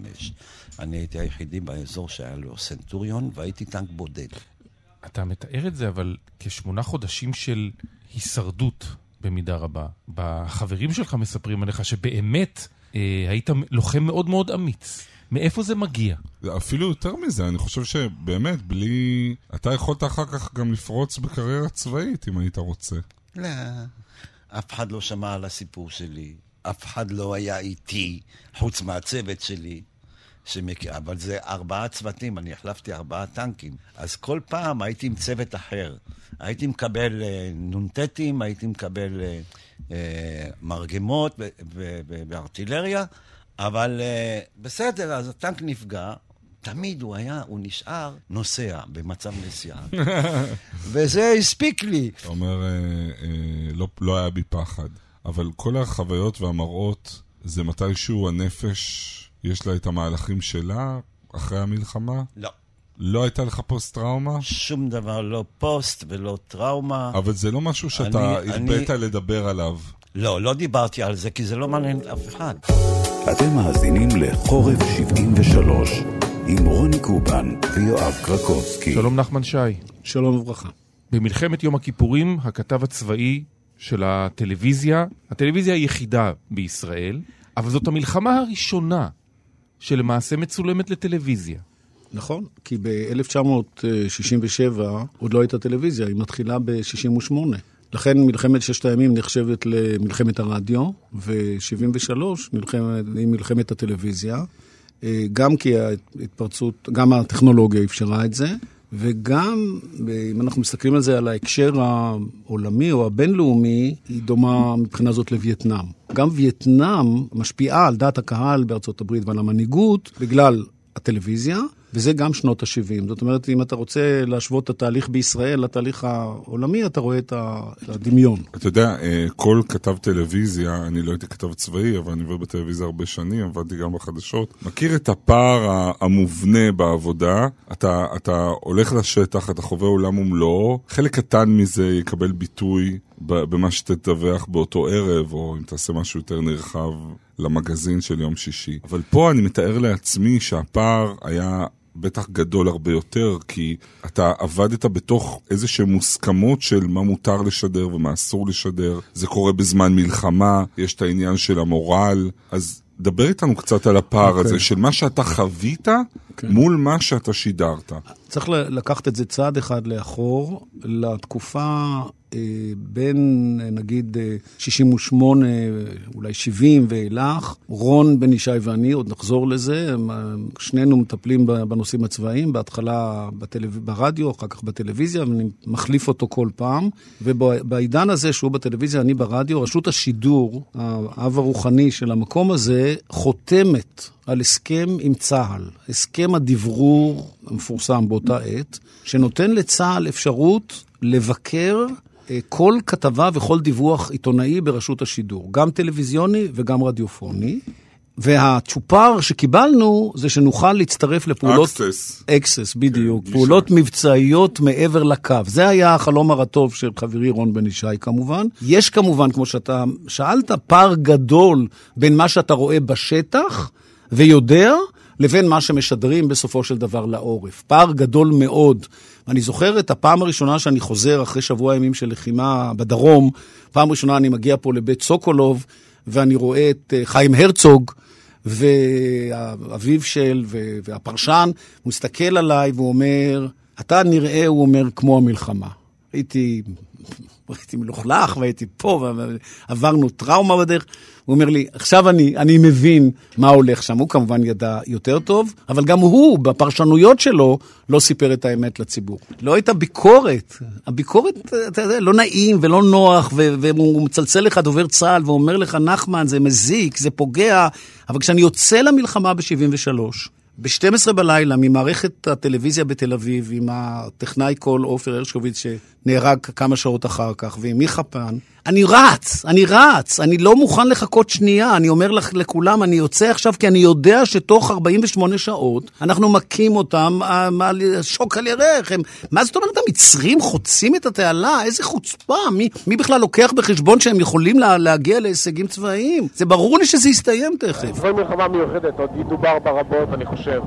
אני הייתי היחידי באזור שהיה לו סנטוריון והייתי טנק בודד. אתה מתאר את זה, אבל כשמונה חודשים של הישרדות במידה רבה. בחברים שלך מספרים עליך שבאמת היית לוחם מאוד מאוד אמיץ. מאיפה זה מגיע? אפילו יותר מזה, אני חושב שבאמת, בלי... אתה יכולת אחר כך גם לפרוץ בקריירה צבאית, אם היית רוצה. לא, אף אחד לא שמע על הסיפור שלי, אף אחד לא היה איתי, חוץ מהצוות שלי. שמק... אבל זה ארבעה צוותים, אני החלפתי ארבעה טנקים. אז כל פעם הייתי עם צוות אחר. הייתי מקבל אה, נ"טים, הייתי מקבל אה, אה, מרגמות וארטילריה, אבל אה, בסדר, אז הטנק נפגע. תמיד הוא היה, הוא נשאר נוסע במצב נסיעה. וזה הספיק לי. אתה אומר, אה, אה, לא, לא היה בי פחד. אבל כל החוויות והמראות, זה מתישהו הנפש, יש לה את המהלכים שלה אחרי המלחמה? לא. לא הייתה לך פוסט-טראומה? שום דבר, לא פוסט ולא טראומה. אבל זה לא משהו שאתה הרבית אני... לדבר עליו. לא, לא דיברתי על זה, כי זה לא מעניין אף אחד. אתם מאזינים לחורף 73 עם רוני קובן ויואב קרקובסקי. שלום נחמן שי. שלום וברכה. במלחמת יום הכיפורים, הכתב הצבאי של הטלוויזיה, הטלוויזיה היחידה בישראל, אבל זאת המלחמה הראשונה שלמעשה מצולמת לטלוויזיה. נכון, כי ב-1967 עוד לא הייתה טלוויזיה, היא מתחילה ב-68. לכן מלחמת ששת הימים נחשבת למלחמת הרדיו, ו-73 היא מלחמת הטלוויזיה, אה, גם כי ההתפרצות, גם הטכנולוגיה אפשרה את זה, וגם, אם אנחנו מסתכלים על זה, על ההקשר העולמי או הבינלאומי, היא דומה מבחינה זאת לווייטנאם. גם וייטנאם משפיעה על דעת הקהל בארצות הברית ועל המנהיגות בגלל הטלוויזיה, וזה גם שנות ה-70. זאת אומרת, אם אתה רוצה להשוות את התהליך בישראל לתהליך העולמי, אתה רואה את הדמיון. אתה יודע, אה, כל כתב טלוויזיה, אני לא הייתי כתב צבאי, אבל אני עובד בטלוויזיה הרבה שנים, עבדתי גם בחדשות, מכיר את הפער המובנה בעבודה, אתה, אתה הולך לשטח, אתה חווה עולם ומלואו, חלק קטן מזה יקבל ביטוי במה שתדווח באותו ערב, או אם תעשה משהו יותר נרחב למגזין של יום שישי. אבל פה אני מתאר לעצמי שהפער היה בטח גדול הרבה יותר, כי אתה עבדת בתוך איזה שהן מוסכמות של מה מותר לשדר ומה אסור לשדר. זה קורה בזמן מלחמה, יש את העניין של המורל, אז דבר איתנו קצת על הפער okay. הזה אוקיי. של מה שאתה חווית okay. כן. מול מה שאתה שידרת. צריך לקחת את זה צעד אחד לאחור, לתקופה בין אה, נגיד 68, אה, אולי 70 ואילך, רון בן ישי ואני, עוד נחזור לזה, שנינו מטפלים בנושאים הצבאיים, בהתחלה בטלו... ברדיו, אחר כך בטלוויזיה, ואני מחליף אותו כל פעם. ובעידן הזה, שהוא בטלוויזיה, אני ברדיו, רשות השידור, האב הרוחני של המקום הזה, חותמת על הסכם עם צה"ל, הסכם הדברור המפורסם באותה עת, שנותן לצה"ל אפשרות לבקר אה, כל כתבה וכל דיווח עיתונאי ברשות השידור, גם טלוויזיוני וגם רדיופוני. והצ'ופר שקיבלנו זה שנוכל להצטרף לפעולות... access. access, בדיוק. כן, פעולות מבצעיות מעבר לקו. זה היה החלום הרטוב של חברי רון בן ישי כמובן. יש כמובן, כמו שאתה שאלת, פער גדול בין מה שאתה רואה בשטח ויודע, לבין מה שמשדרים בסופו של דבר לעורף. פער גדול מאוד. ואני זוכר את הפעם הראשונה שאני חוזר אחרי שבוע ימים של לחימה בדרום, פעם ראשונה אני מגיע פה לבית סוקולוב, ואני רואה את אה, חיים הרצוג, ואביו של, והפרשן, הוא מסתכל עליי והוא אומר, אתה נראה, הוא אומר, כמו המלחמה. הייתי הייתי מלוכלך והייתי פה, ועברנו טראומה בדרך. הוא אומר לי, עכשיו אני, אני מבין מה הולך שם. הוא כמובן ידע יותר טוב, אבל גם הוא, בפרשנויות שלו, לא סיפר את האמת לציבור. לא הייתה ביקורת. הביקורת, אתה יודע, לא נעים ולא נוח, והוא מצלצל לך דובר צה"ל ואומר לך, נחמן, זה מזיק, זה פוגע, אבל כשאני יוצא למלחמה ב-73, ב-12 בלילה ממערכת הטלוויזיה בתל אביב, עם הטכנאי קול עופר הרשקוביץ שנהרג כמה שעות אחר כך, ועם מיכה פן, אני רץ, אני רץ, אני לא מוכן לחכות שנייה, אני אומר לך, לכולם, אני יוצא עכשיו כי אני יודע שתוך 48 שעות אנחנו מכים אותם על שוק על ירך. הם, מה זאת אומרת, המצרים חוצים את התעלה? איזה חוצפה, מי, מי בכלל לוקח בחשבון שהם יכולים לה, להגיע להישגים צבאיים? זה ברור לי שזה יסתיים תכף. זו מלחמה מיוחדת, עוד ידובר בה רבות, אני חושב.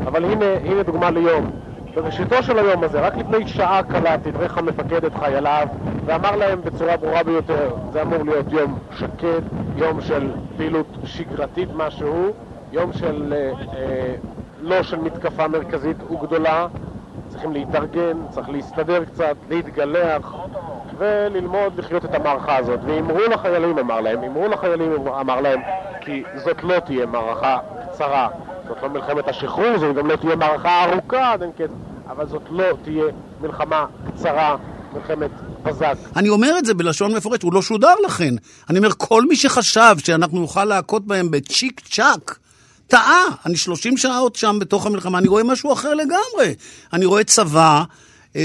אבל הנה, הנה דוגמה ליום. בראשיתו של היום הזה, רק לפני שעה קלה, תדרך המפקד את חייליו ואמר להם בצורה ברורה ביותר, זה אמור להיות יום שקט, יום של פעילות שגרתית משהו, יום של אה, אה, לא של מתקפה מרכזית וגדולה, צריכים להתארגן, צריך להסתדר קצת, להתגלח וללמוד לחיות את המערכה הזאת. ואמרו לחיילים, אמר להם, אמרו לחיילים, אמר להם, כי זאת לא תהיה מערכה קצרה. זאת לא מלחמת השחרור, זאת גם לא תהיה מערכה ארוכה אין קץ, אבל זאת לא תהיה מלחמה קצרה, מלחמת בזק. אני אומר את זה בלשון מפורש, הוא לא שודר לכן. אני אומר, כל מי שחשב שאנחנו נוכל להכות בהם בצ'יק צ'אק, טעה. אני 30 שעות שם בתוך המלחמה, אני רואה משהו אחר לגמרי. אני רואה צבא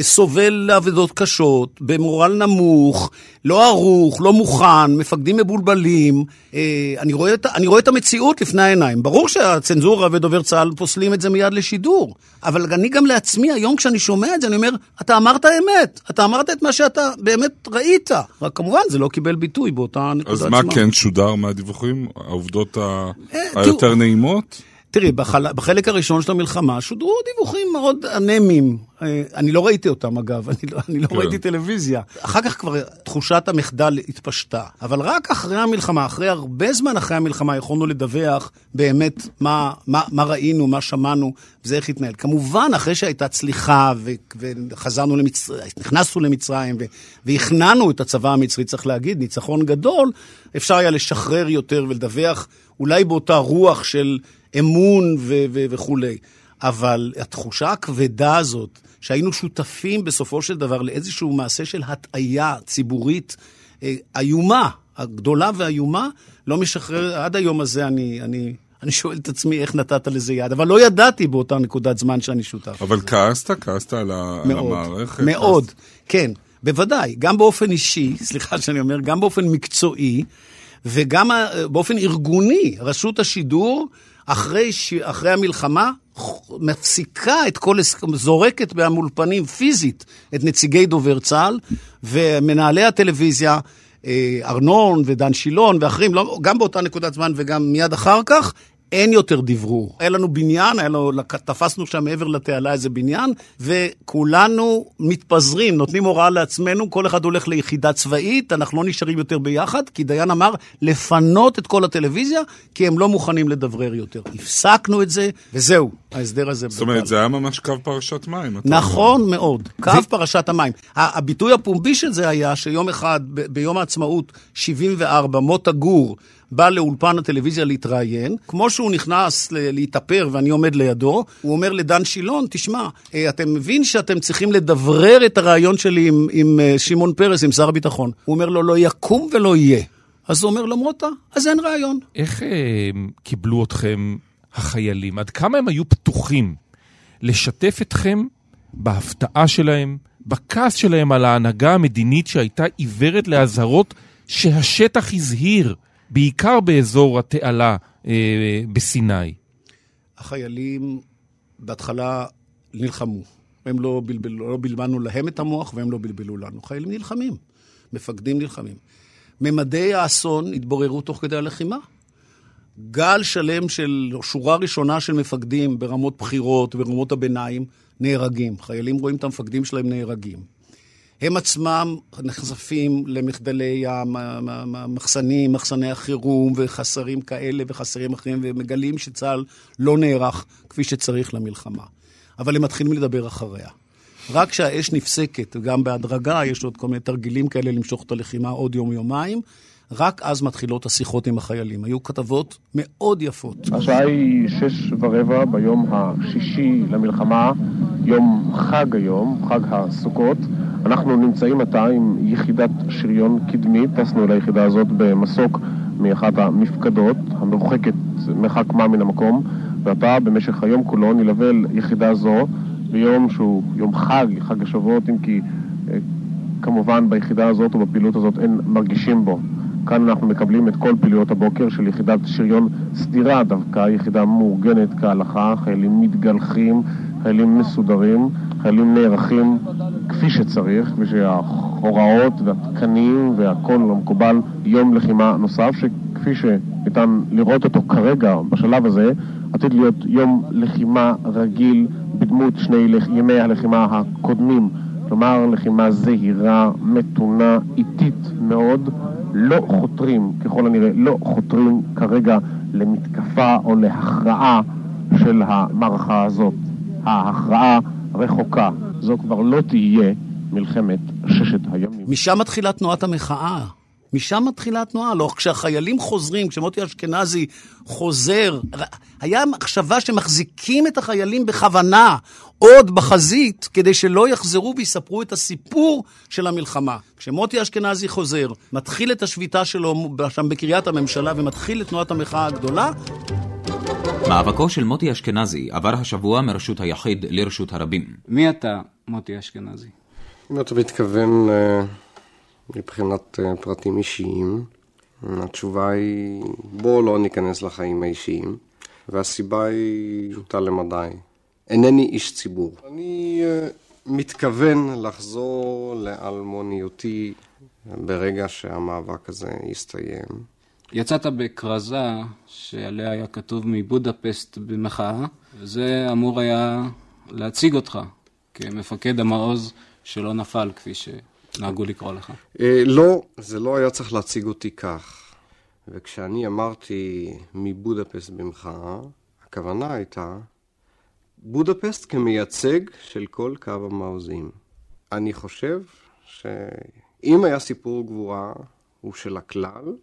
סובל לעבודות קשות, במורל נמוך, לא ערוך, לא מוכן, מפקדים מבולבלים. אה, אני רואה, את, אני רואה את המציאות לפני העיניים. ברור שהצנזורה ודובר צה"ל פוסלים את זה מיד לשידור, אבל אני גם לעצמי, היום כשאני שומע את זה, אני אומר, אתה אמרת אמת, אתה אמרת את מה שאתה באמת ראית. רק כמובן, זה לא קיבל ביטוי באותה נקודה עצמה. אז מה כן שודר מהדיווחים? העובדות ה... אה, היותר נעימות? תראי, בחל... בחלק הראשון של המלחמה שודרו דיווחים מאוד אנמיים. אה, אני לא ראיתי אותם, אגב, אני לא, אני לא כן. ראיתי טלוויזיה. אחר כך כבר תחושת המחדל התפשטה. אבל רק אחרי המלחמה, אחרי הרבה זמן אחרי המלחמה, יכולנו לדווח באמת מה, מה, מה ראינו, מה שמענו, וזה איך התנהל. כמובן, אחרי שהייתה צליחה ו... וחזרנו למצרים, נכנסנו למצרים ו... והכנענו את הצבא המצרי, צריך להגיד, ניצחון גדול, אפשר היה לשחרר יותר ולדווח אולי באותה רוח של... אמון ו- ו- וכולי. אבל התחושה הכבדה הזאת, שהיינו שותפים בסופו של דבר לאיזשהו מעשה של הטעיה ציבורית אה, איומה, הגדולה והאיומה, לא משחרר, עד היום הזה אני, אני, אני שואל את עצמי איך נתת לזה יד, אבל לא ידעתי באותה נקודת זמן שאני שותף. אבל כעסת? כעסת על, מאוד, על המערכת? מאוד, כעסת... כן, בוודאי. גם באופן אישי, סליחה שאני אומר, גם באופן מקצועי, וגם אה, באופן ארגוני. רשות השידור... אחרי, ש... אחרי המלחמה מפסיקה את כל, זורקת מהמולפנים פיזית את נציגי דובר צה"ל ומנהלי הטלוויזיה, אה, ארנון ודן שילון ואחרים, לא, גם באותה נקודת זמן וגם מיד אחר כך, אין יותר דברור. היה לנו בניין, היה לנו, תפסנו שם מעבר לתעלה איזה בניין, וכולנו מתפזרים, נותנים הוראה לעצמנו, כל אחד הולך ליחידה צבאית, אנחנו לא נשארים יותר ביחד, כי דיין אמר לפנות את כל הטלוויזיה, כי הם לא מוכנים לדברר יותר. הפסקנו את זה, וזהו, ההסדר הזה. זאת אומרת, זה היה ממש קו פרשת מים. נכון אומר. מאוד, קו פרשת המים. הביטוי הפומבי של זה היה שיום אחד, ביום העצמאות 74, מוטה גור, בא לאולפן הטלוויזיה להתראיין, כמו שהוא נכנס להתאפר ואני עומד לידו, הוא אומר לדן שילון, תשמע, אה, אתם מבין שאתם צריכים לדברר את הרעיון שלי עם, עם אה, שמעון פרס, עם שר הביטחון. הוא אומר לו, לא יקום ולא יהיה. אז הוא אומר לו, מוטה, אז אין רעיון. איך אה, קיבלו אתכם החיילים? עד כמה הם היו פתוחים לשתף אתכם בהפתעה שלהם, בכעס שלהם על ההנהגה המדינית שהייתה עיוורת לאזהרות שהשטח הזהיר? בעיקר באזור התעלה אה, בסיני. החיילים בהתחלה נלחמו. הם לא, בלבל, לא בלבלנו להם את המוח והם לא בלבלו לנו. חיילים נלחמים, מפקדים נלחמים. ממדי האסון התבוררו תוך כדי הלחימה. גל שלם של שורה ראשונה של מפקדים ברמות בחירות, ברמות הביניים, נהרגים. חיילים רואים את המפקדים שלהם נהרגים. הם עצמם נחשפים למחדלי המחסנים, מחסני החירום וחסרים כאלה וחסרים אחרים, ומגלים שצה"ל לא נערך כפי שצריך למלחמה. אבל הם מתחילים לדבר אחריה. רק כשהאש נפסקת, וגם בהדרגה, יש עוד כל מיני תרגילים כאלה למשוך את הלחימה עוד יום-יומיים, רק אז מתחילות השיחות עם החיילים. היו כתבות מאוד יפות. השעה היא שש ורבע ביום השישי למלחמה, יום חג היום, חג הסוכות. אנחנו נמצאים עתה עם יחידת שריון קדמית, טסנו ליחידה הזאת במסוק מאחת המפקדות, המרוחקת מרחק מה מן המקום, ועתה במשך היום כולו נלווה יחידה זו ביום שהוא יום חג, חג השבועות, אם כי אה, כמובן ביחידה הזאת ובפעילות הזאת אין מרגישים בו. כאן אנחנו מקבלים את כל פעילויות הבוקר של יחידת שריון סדירה דווקא, יחידה מאורגנת כהלכה, חיילים מתגלחים, חיילים מסודרים, חיילים נערכים כפי שצריך, כפי שההוראות והתקנים והכל לא מקובל יום לחימה נוסף, שכפי שניתן לראות אותו כרגע, בשלב הזה, עתיד להיות יום לחימה רגיל בדמות שני ימי הלחימה הקודמים. כלומר, לחימה זהירה, מתונה, איטית מאוד, לא חותרים, ככל הנראה, לא חותרים כרגע למתקפה או להכרעה של המערכה הזאת. ההכרעה רחוקה. זו כבר לא תהיה מלחמת ששת הימים. משם מתחילה תנועת המחאה. משם מתחילה התנועה. לא, כשהחיילים חוזרים, כשמוטי אשכנזי חוזר, היה מחשבה שמחזיקים את החיילים בכוונה עוד בחזית, כדי שלא יחזרו ויספרו את הסיפור של המלחמה. כשמוטי אשכנזי חוזר, מתחיל את השביתה שלו שם בקריית הממשלה ומתחיל את תנועת המחאה הגדולה, מאבקו של מוטי אשכנזי עבר השבוע מרשות היחיד לרשות הרבים. מי אתה, מוטי אשכנזי? אם אתה מתכוון אה, מבחינת אה, פרטים אישיים, התשובה היא בואו לא ניכנס לחיים האישיים, והסיבה היא פשוטה למדי. אינני איש ציבור. אני אה, מתכוון לחזור לאלמוניותי ברגע שהמאבק הזה יסתיים. יצאת בכרזה שעליה היה כתוב מבודפסט במחאה, וזה אמור היה להציג אותך כמפקד המעוז שלא נפל, כפי שנהגו לקרוא לך. אה, לא, זה לא היה צריך להציג אותי כך. וכשאני אמרתי מבודפסט במחאה, הכוונה הייתה בודפסט כמייצג של כל קו המעוזים. אני חושב שאם היה סיפור גבורה, הוא של הכלל,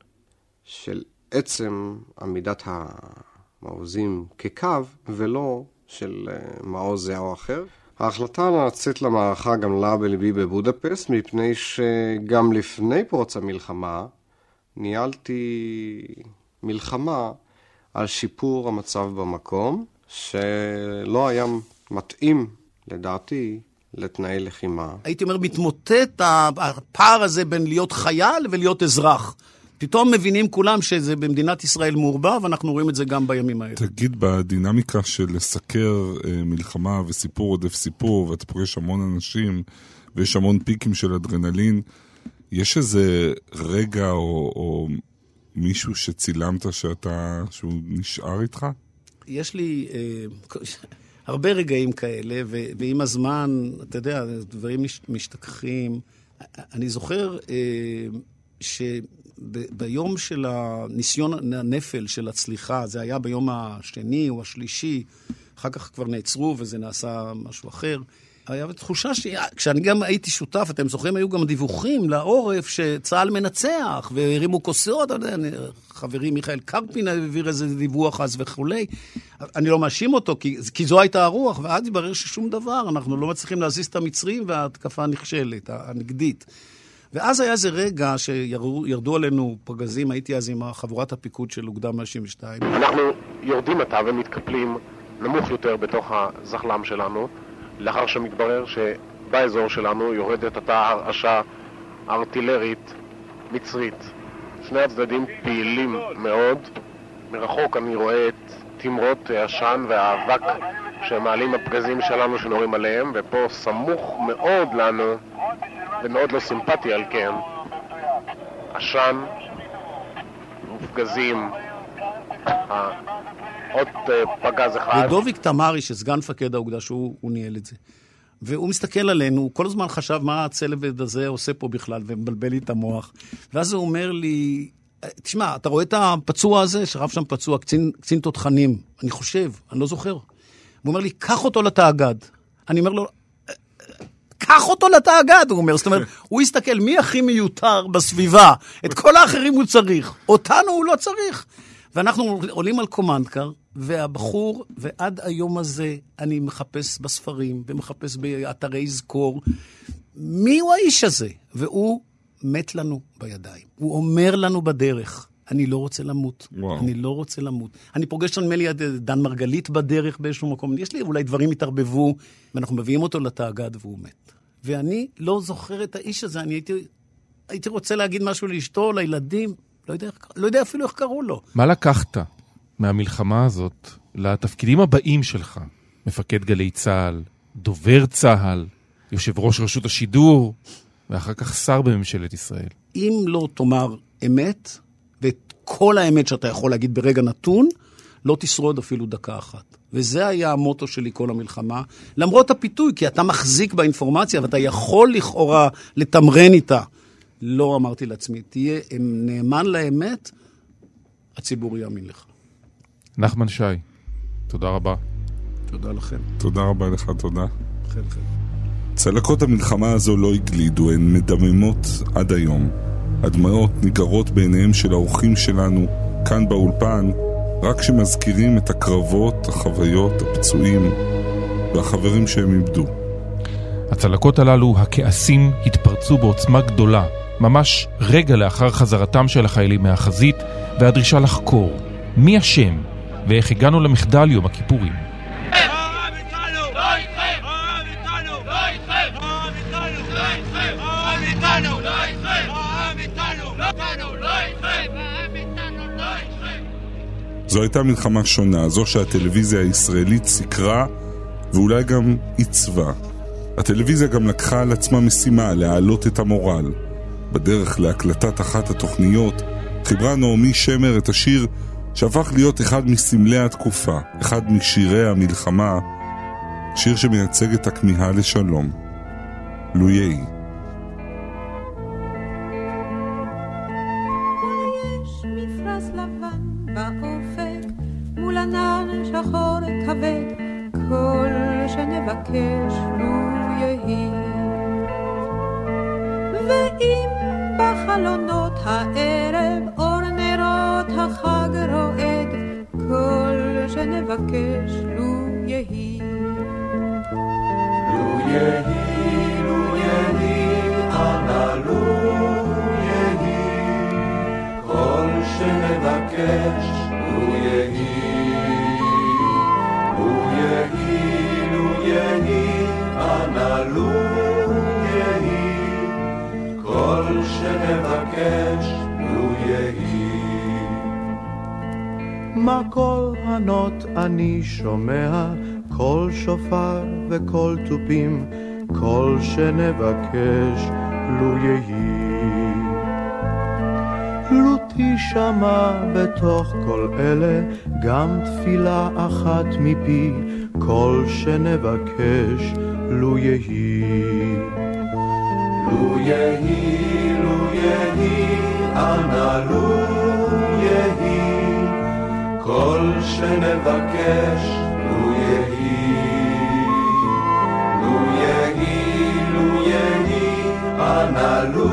של עצם עמידת המעוזים כקו, ולא של אה, מעוז זה או אחר. ההחלטה לצאת למערכה גם לה בליבי בבודפסט, מפני שגם לפני פרוץ המלחמה ניהלתי מלחמה על שיפור המצב במקום, שלא היה מתאים, לדעתי, לתנאי לחימה. הייתי אומר, מתמוטט הפער הזה בין להיות חייל ולהיות אזרח. פתאום מבינים כולם שזה במדינת ישראל מעורבב, ואנחנו רואים את זה גם בימים האלה. תגיד, בדינמיקה של לסקר אה, מלחמה וסיפור עודף סיפור, ואתה פוגש המון אנשים, ויש המון פיקים של אדרנלין, יש איזה רגע או, או מישהו שצילמת שאתה, שהוא נשאר איתך? יש לי אה, הרבה רגעים כאלה, ו, ועם הזמן, אתה יודע, דברים מש, משתכחים. אני זוכר אה, ש... ב- ביום של הניסיון הנפל של הצליחה, זה היה ביום השני או השלישי, אחר כך כבר נעצרו וזה נעשה משהו אחר. היה תחושה שכשאני גם הייתי שותף, אתם זוכרים, היו גם דיווחים לעורף שצה"ל מנצח, והרימו כוסות, חברי מיכאל קרפין העביר איזה דיווח אז וכולי. אני לא מאשים אותו, כי, כי זו הייתה הרוח, ואז התברר ששום דבר, אנחנו לא מצליחים להזיז את המצרים וההתקפה נכשלת, הנגדית. ואז היה איזה רגע שירדו עלינו פגזים, הייתי אז עם חבורת הפיקוד של אוגדה 162. אנחנו יורדים עתה ומתקפלים נמוך יותר בתוך הזחל"ם שלנו, לאחר שמתברר שבאזור שלנו יורדת עתה הרעשה ארטילרית מצרית. שני הצדדים פעילים מאוד. מרחוק אני רואה את תמרות עשן והאבק שמעלים הפגזים שלנו שנורים עליהם, ופה סמוך מאוד לנו ומאוד לא סימפטי על כן. עשן, מופגזים, עוד אה, פגז אחד. ודוביק תמרי, שסגן מפקד האוגדה, שהוא ניהל את זה. והוא מסתכל עלינו, הוא כל הזמן חשב מה הצלבד הזה עושה פה בכלל, ומבלבל לי את המוח. ואז הוא אומר לי, תשמע, אתה רואה את הפצוע הזה, שרב שם פצוע, קצין, קצין תותחנים, אני חושב, אני לא זוכר. הוא אומר לי, קח אותו לתאגד. אני אומר לו, קח אותו לתאגד, הוא אומר. זאת אומרת, הוא הסתכל מי הכי מיותר בסביבה. את כל האחרים הוא צריך, אותנו הוא לא צריך. ואנחנו עולים על קומנדקר, והבחור, ועד היום הזה אני מחפש בספרים ומחפש באתרי זכור, מי הוא האיש הזה? והוא מת לנו בידיים. הוא אומר לנו בדרך, אני לא רוצה למות. וואו. אני לא רוצה למות. אני פוגש נדמה לי את דן מרגלית בדרך באיזשהו מקום. יש לי אולי דברים התערבבו, ואנחנו מביאים אותו לתאגד והוא מת. ואני לא זוכר את האיש הזה, אני הייתי, הייתי רוצה להגיד משהו לאשתו, לילדים, לא יודע, לא יודע אפילו איך קראו לו. מה לקחת מהמלחמה הזאת לתפקידים הבאים שלך? מפקד גלי צה"ל, דובר צה"ל, יושב ראש רשות השידור, ואחר כך שר בממשלת ישראל. אם לא תאמר אמת, כל האמת שאתה יכול להגיד ברגע נתון, לא תשרוד אפילו דקה אחת. וזה היה המוטו שלי כל המלחמה, למרות הפיתוי, כי אתה מחזיק באינפורמציה ואתה יכול לכאורה לתמרן איתה. לא אמרתי לעצמי, תהיה נאמן לאמת, הציבור יאמין לך. נחמן שי, תודה רבה. תודה לכם. תודה רבה לך, תודה. חן חן. צלקות המלחמה הזו לא הגלידו, הן מדממות עד היום. הדמעות ניגרות בעיניהם של האורחים שלנו, כאן באולפן, רק כשמזכירים את הקרבות, החוויות, הפצועים והחברים שהם איבדו. הצלקות הללו, הכעסים, התפרצו בעוצמה גדולה, ממש רגע לאחר חזרתם של החיילים מהחזית, והדרישה לחקור מי אשם ואיך הגענו למחדל יום הכיפורים. זו הייתה מלחמה שונה, זו שהטלוויזיה הישראלית סיקרה ואולי גם עיצבה. הטלוויזיה גם לקחה על עצמה משימה להעלות את המורל. בדרך להקלטת אחת התוכניות חיברה נעמי שמר את השיר שהפך להיות אחד מסמלי התקופה, אחד משירי המלחמה, שיר שמייצג את הכמיהה לשלום. לו יהי. שנבקש לו יהי. לו תשמע בתוך כל אלה גם תפילה אחת מפי, כל שנבקש לו יהי. לו יהי, לו יהי, אנא לו יהי, כל שנבקש, לו יהי. אנא לו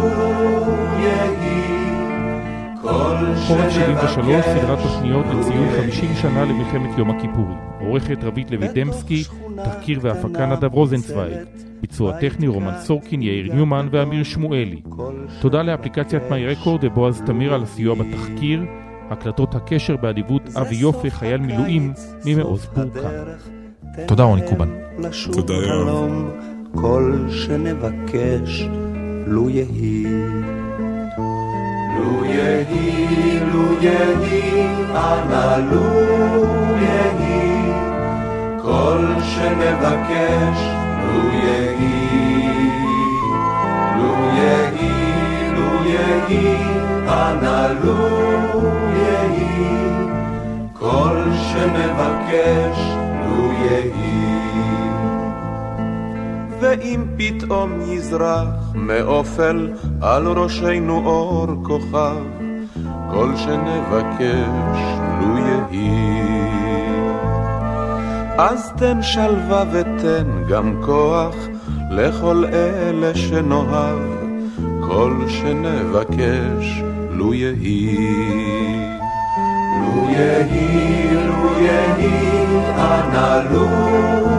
יהי, כל חורף 73, שנבקש, סדרת תוכניות לציון יהי. 50 שנה למלחמת יום הכיפורים. עורכת רבית לוי דמסקי, תחקיר והפקה נדב רוזנצוויג. ביצוע טכני רומן סורקין, יאיר ניומן ואמיר שמואלי. תודה לאפליקציית מיי רקורד ובועז תמיר על הסיוע בתחקיר. הקלטות הקשר באדיבות אבי יופה, חייל מילואים ממעוז פורקן. תודה רוני קובן. תודה יואב. כל שנבקש לו יהי. לו יהי, לו יהי, אנא לו יהי, כל שנבקש, לו יהי. לו יהי, לו יהי, אנא לו יהי, כל שנבקש, לו יהי. ואם פתאום יזרח מאופל על ראשנו אור כוכב, כל שנבקש לו יהי. אז תן שלווה ותן גם כוח לכל אלה שנאהב, כל שנבקש, לו יהי. לו יהי, לו יהי, אנא לו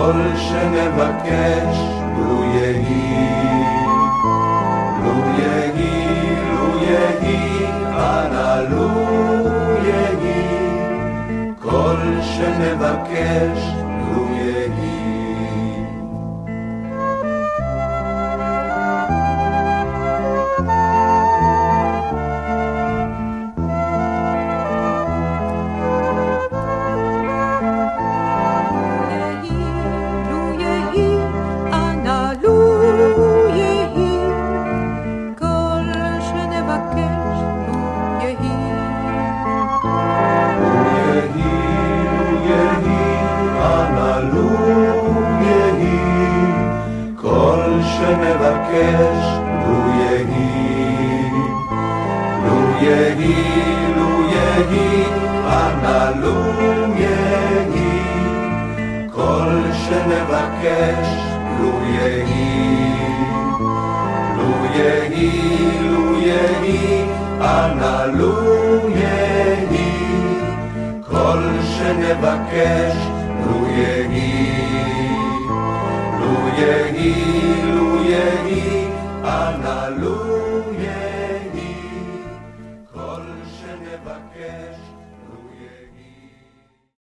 כל שנבקש, לו יהי. לו יהי, לו יהי, אנא לו יהי, כל שנבקש, שנבקש, לו יהי. לו יהי, לו יהי, אנא לו יהי, כל שנבקש, לו יהי. לו יהי, לו יהי, אנא לו יהי, כל שנבקש, לו יהי. לו